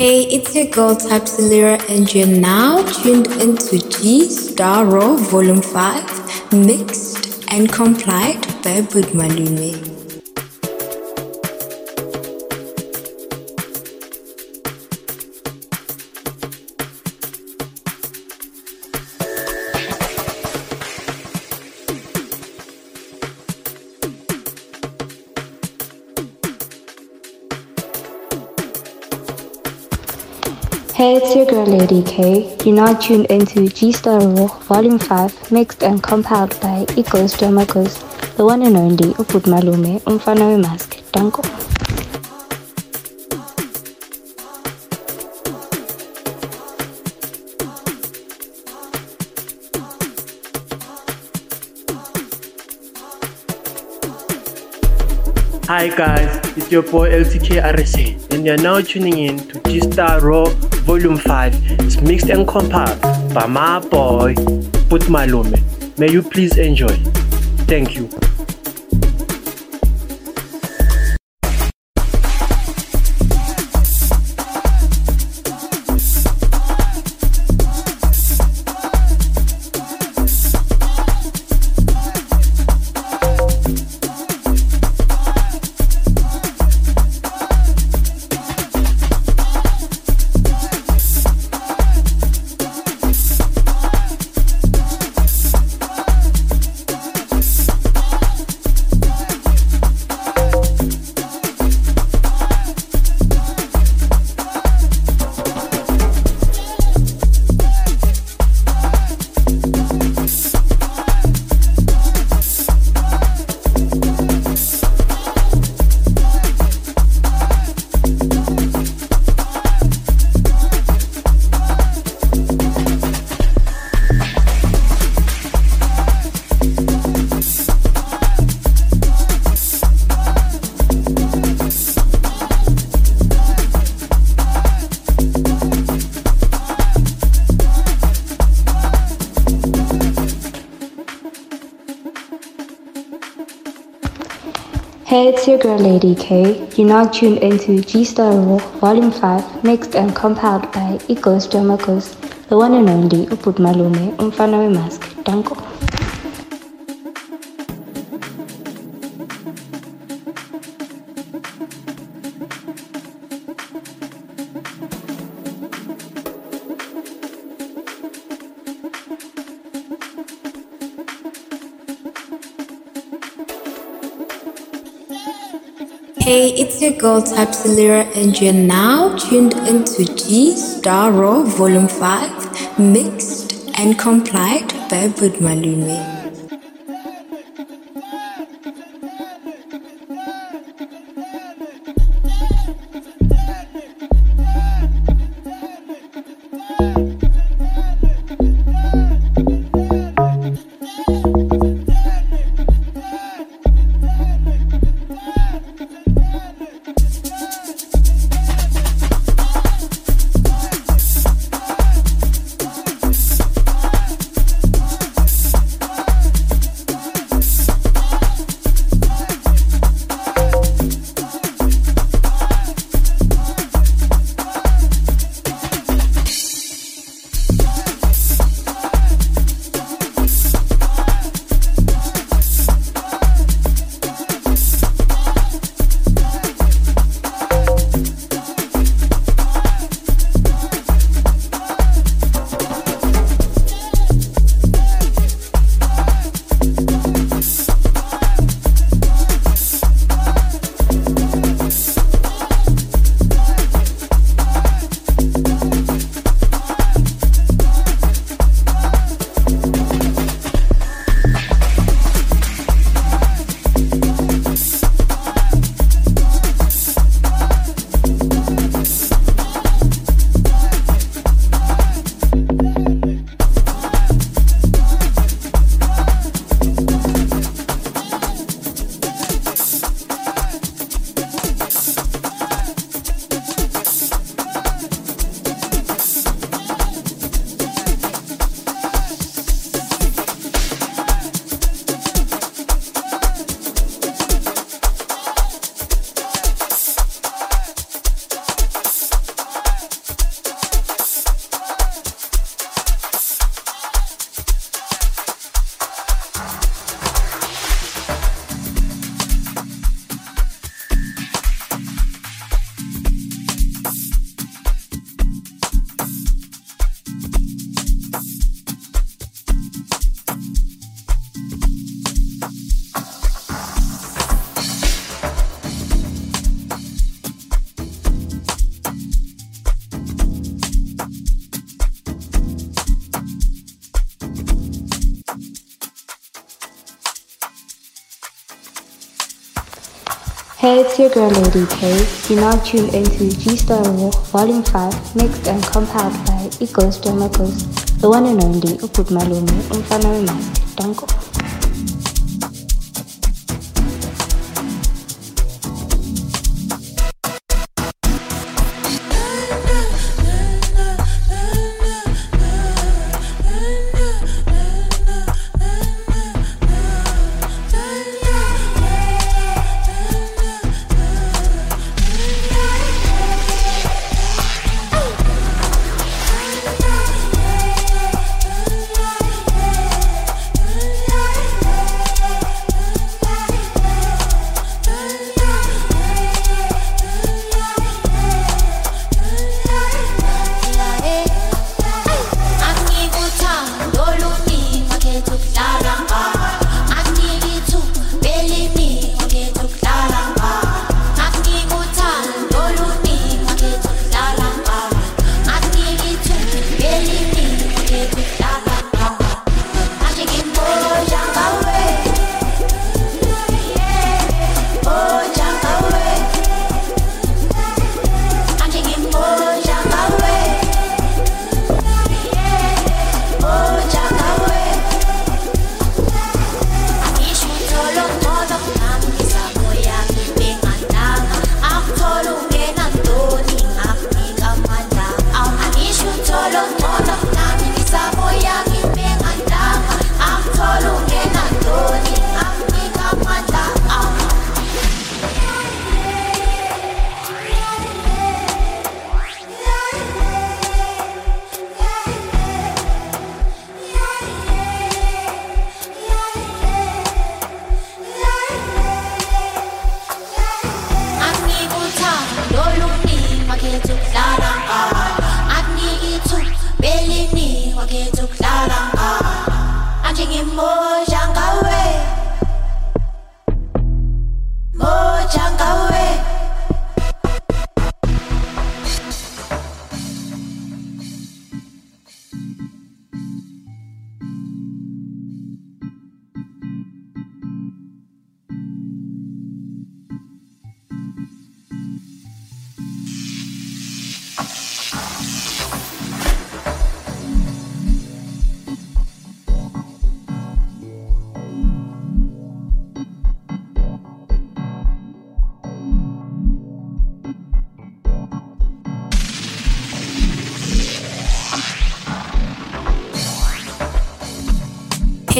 Hey, it's your girl Thabsiey Lirra, and you're now tuned into G Star Raw Volume 5, mixed and complied by Budmalume. Hey, it's your girl Lady K. You're now tuned into G Star Raw Volume 5, mixed and compiled by Igos Jamakos, the one and only Uput Malume, Umfana Mask. Danko. Hi guys, it's your boy LTK RSA, and you're now tuning in to G Star Raw Volume 5. It's mixed and compiled by my boy Put Malume. May you please enjoy. Thank you. Hey, it's your girl Lady K. You're now tuned into G Star Raw Volume 5, mixed and compiled by Igos Jamakos, the one and only Uput Malume, Umfana Mask. Danko. Girl Thabsiey Lirra, and you're now tuned into G Star Raw Volume 5, mixed and complied by Bud Budmalume. Hey, it's your girl Lady K. You now tune into G Star Raw Volume 5, mixed and compiled by Igos Domagos, the one and only Uput Malume, Umfana Danko.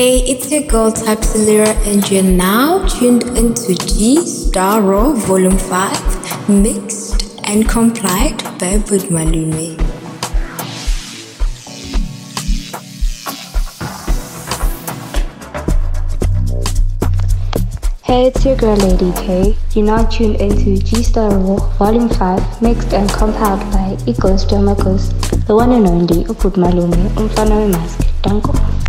Hey, it's your girl Thabsiey Lirra, and you're now tuned into G Star Raw Volume 5, mixed and complied by Budmalume. Hey, it's your girl Lady K. You're now tuned into G Star Raw Volume 5, mixed and compiled by Igos Domagos, the one and only Uput Malume, Umfana Mask, Danko.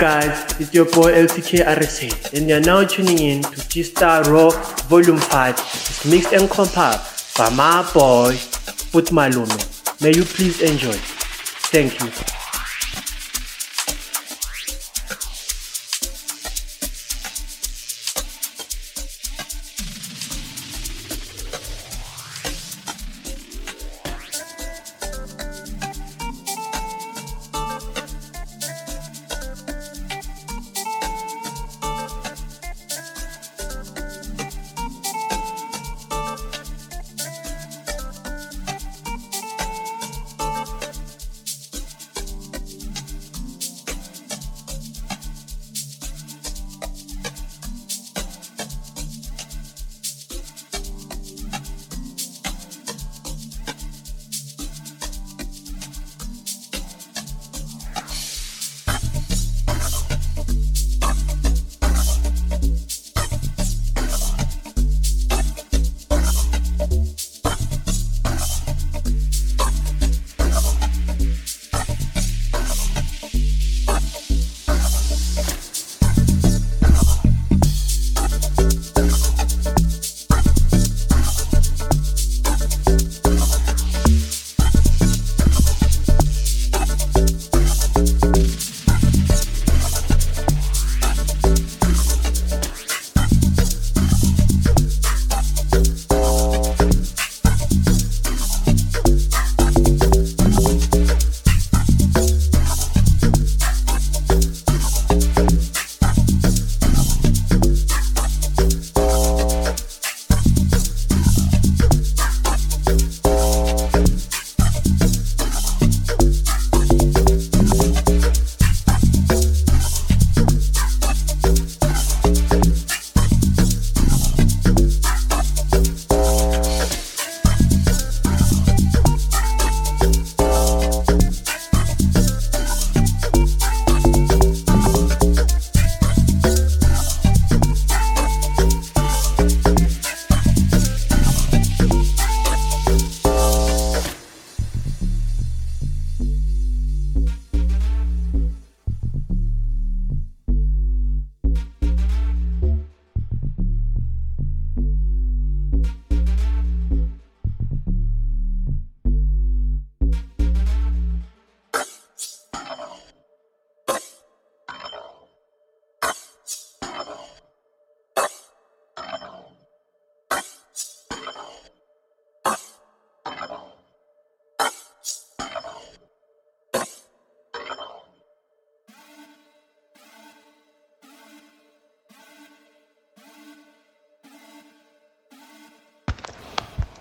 Guys, it's your boy LTK RSA, and you're now tuning in to G Star Raw Volume 5. It's mixed and compiled by my boy Put Malume. May you please enjoy. Thank you.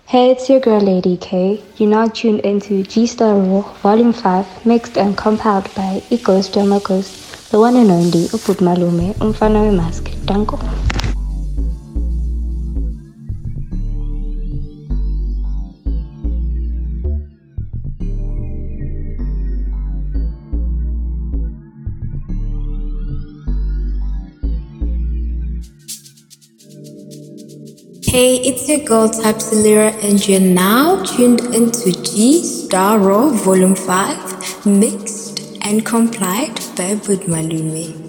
Hey, it's your girl Lady K. You're now tuned into G Star Raw Volume 5, mixed and compiled by Igos Domagos, the one and only Uput Malume, umfana mask. Danko. Hey, it's your girl Thabsiey Lirra, and you're now tuned into G Star Raw Volume 5, mixed and complied by. Hey,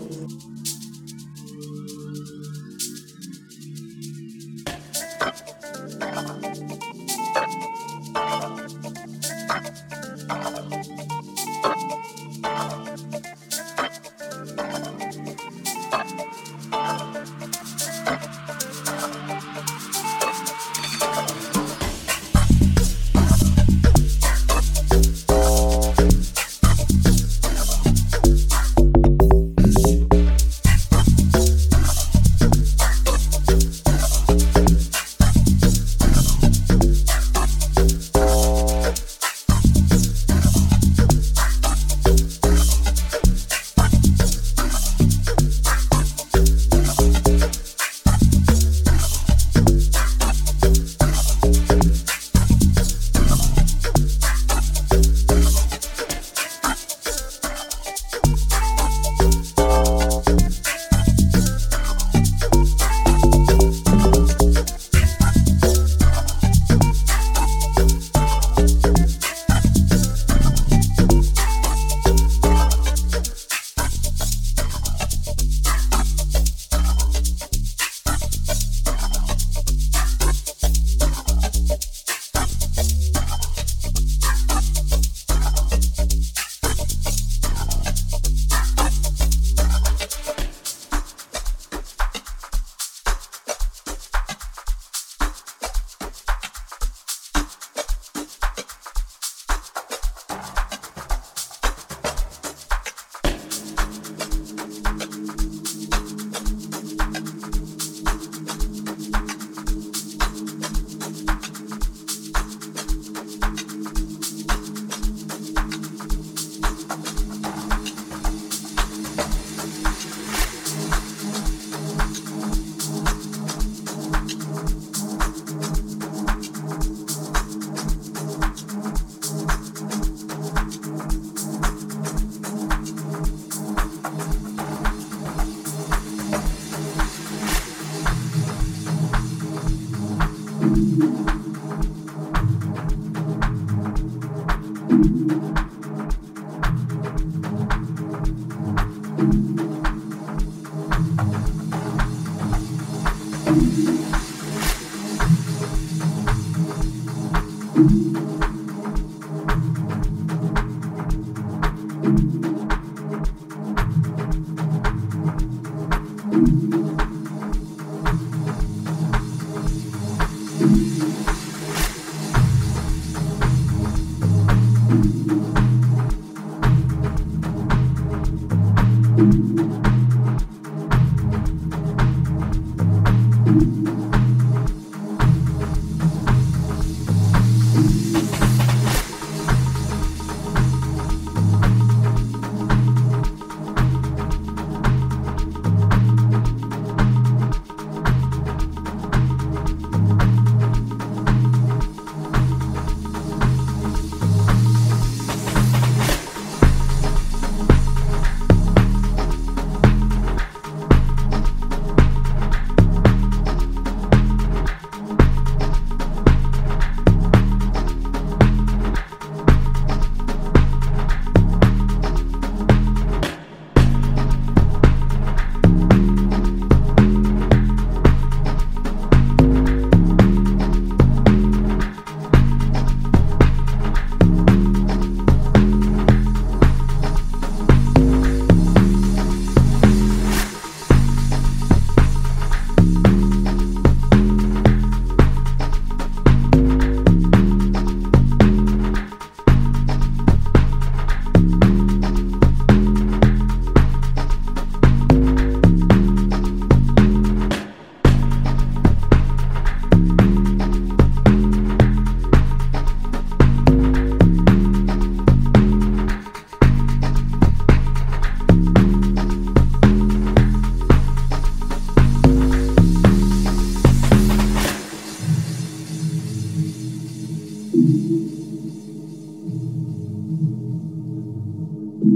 Thank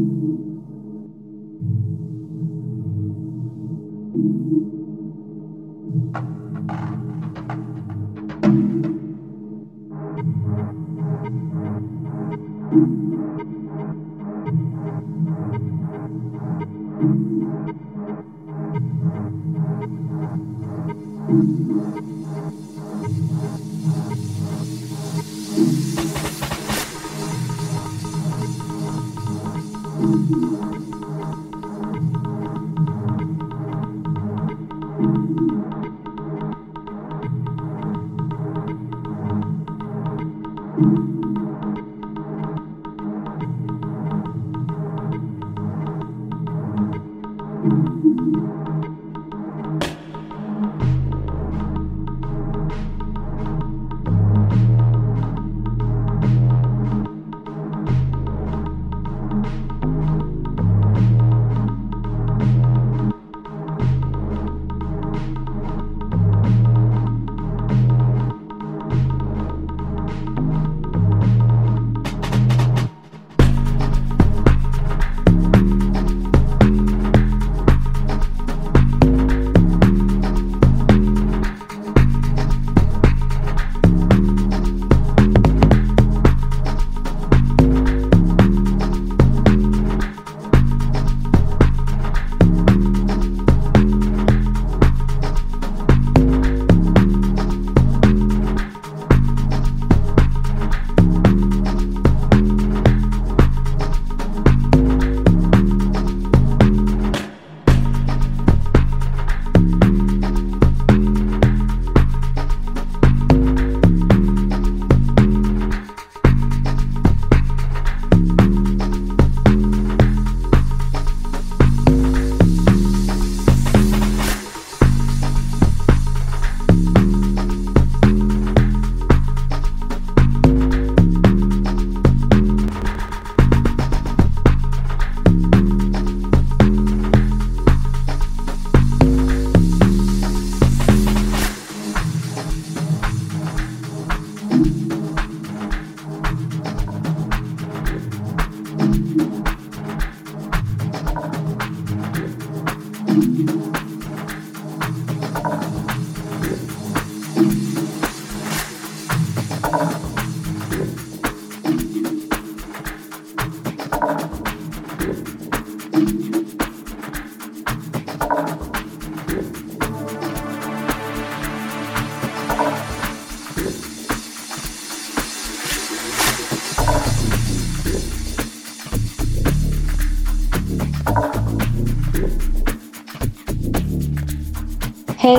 you.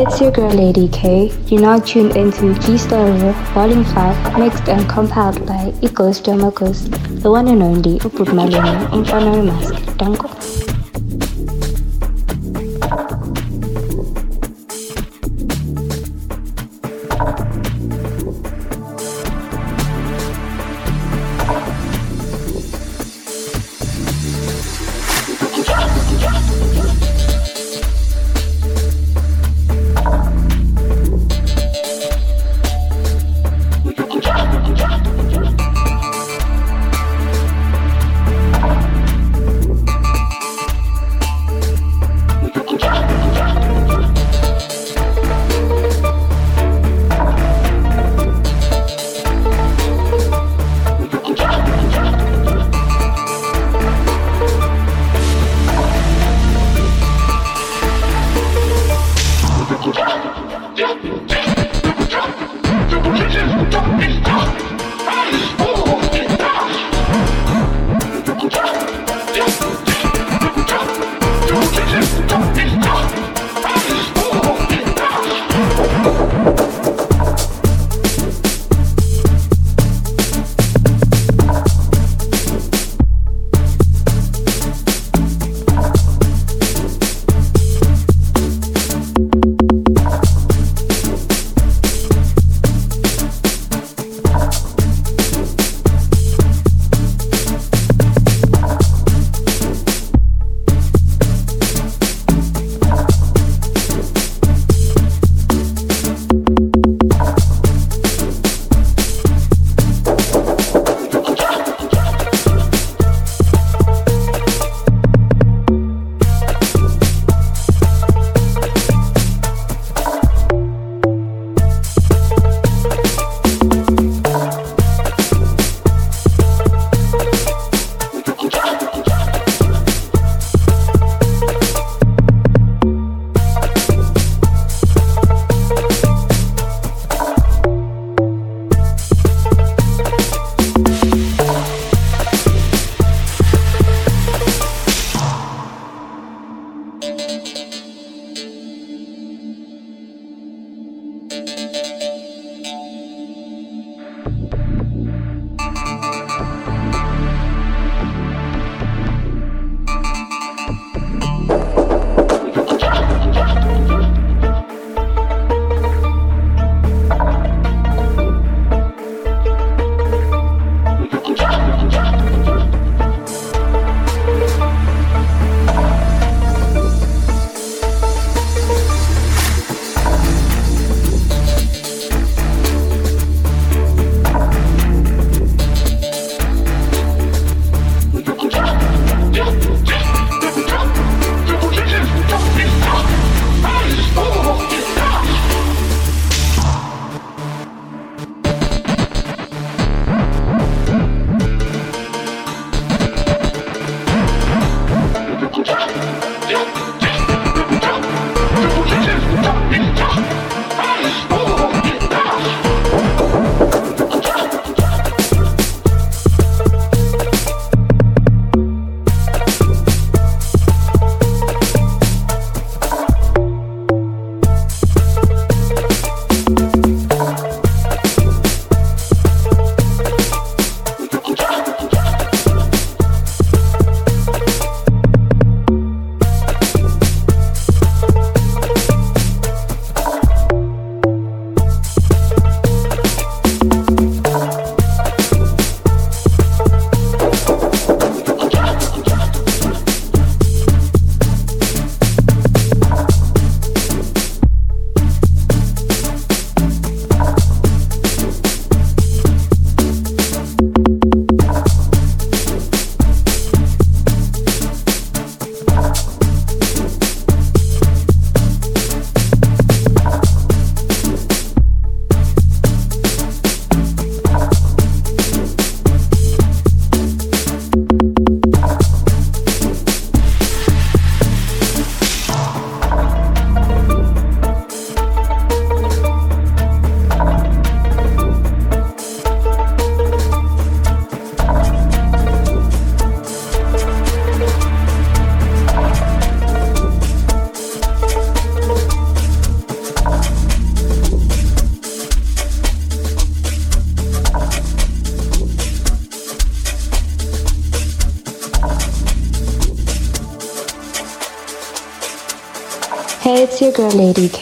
It's your girl Lady K. You're now tuned into G Raw Volume 5, mixed and compiled by Igos Domokos, the one and only Uput Malume, Umfano Mask. Danko.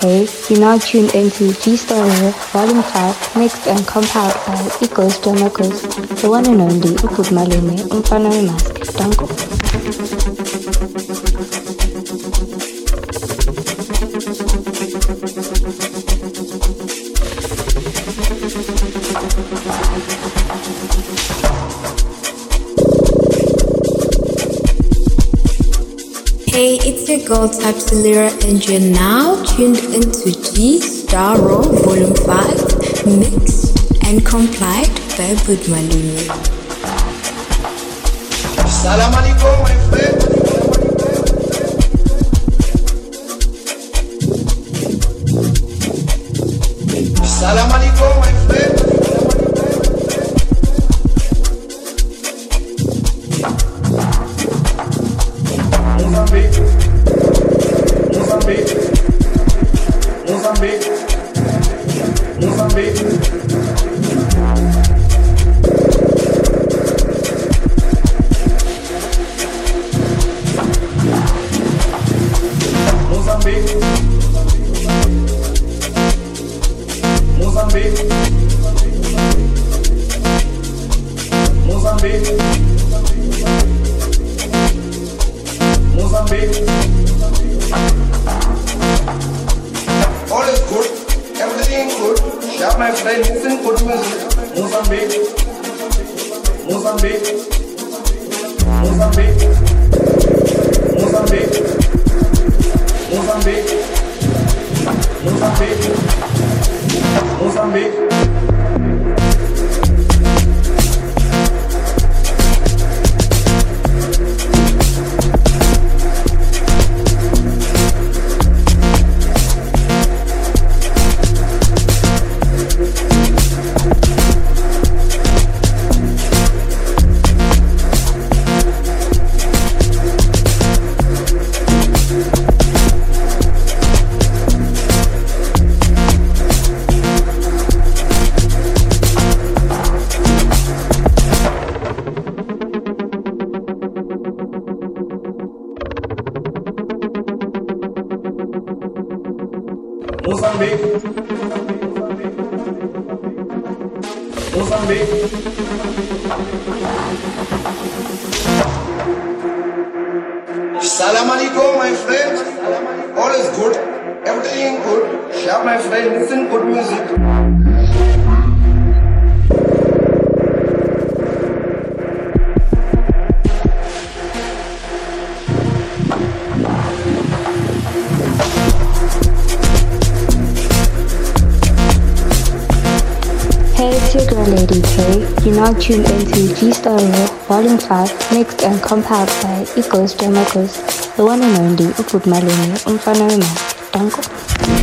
You're now tuned into G Star Volume 5, mixed and compiled by Igos Domacos, the one and only Uput Malume, Umfana Mask. Danko. Girl Thabsiey Lirra and you're now tuned into G Star Raw Volume 5, mixed and complied by Budmalini. Salam alaikum, tuned into G Star Volume 5, mixed and compiled by Igos Domacos, the one and only Uput Malume, Umfana. Danko.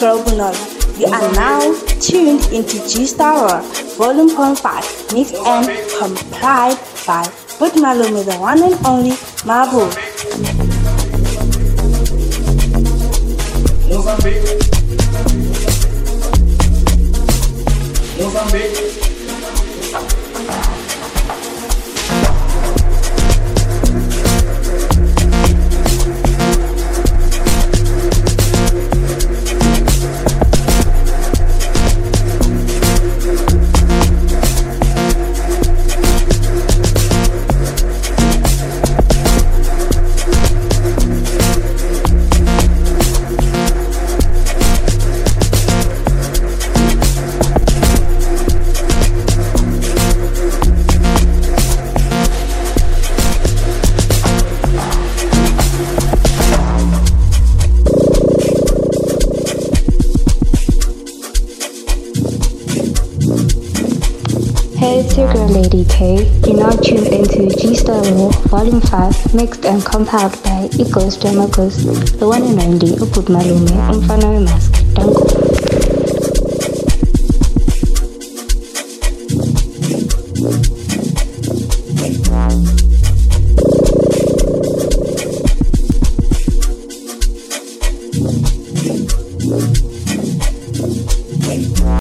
Girl Bunal. You are now tuned into G Star Volume 5, mixed and complied by Malume, the one and only. Mozambique, Mozambique. Mixed and compiled by Igos Demagos, the one and only Uput Malume, Umfana Mask.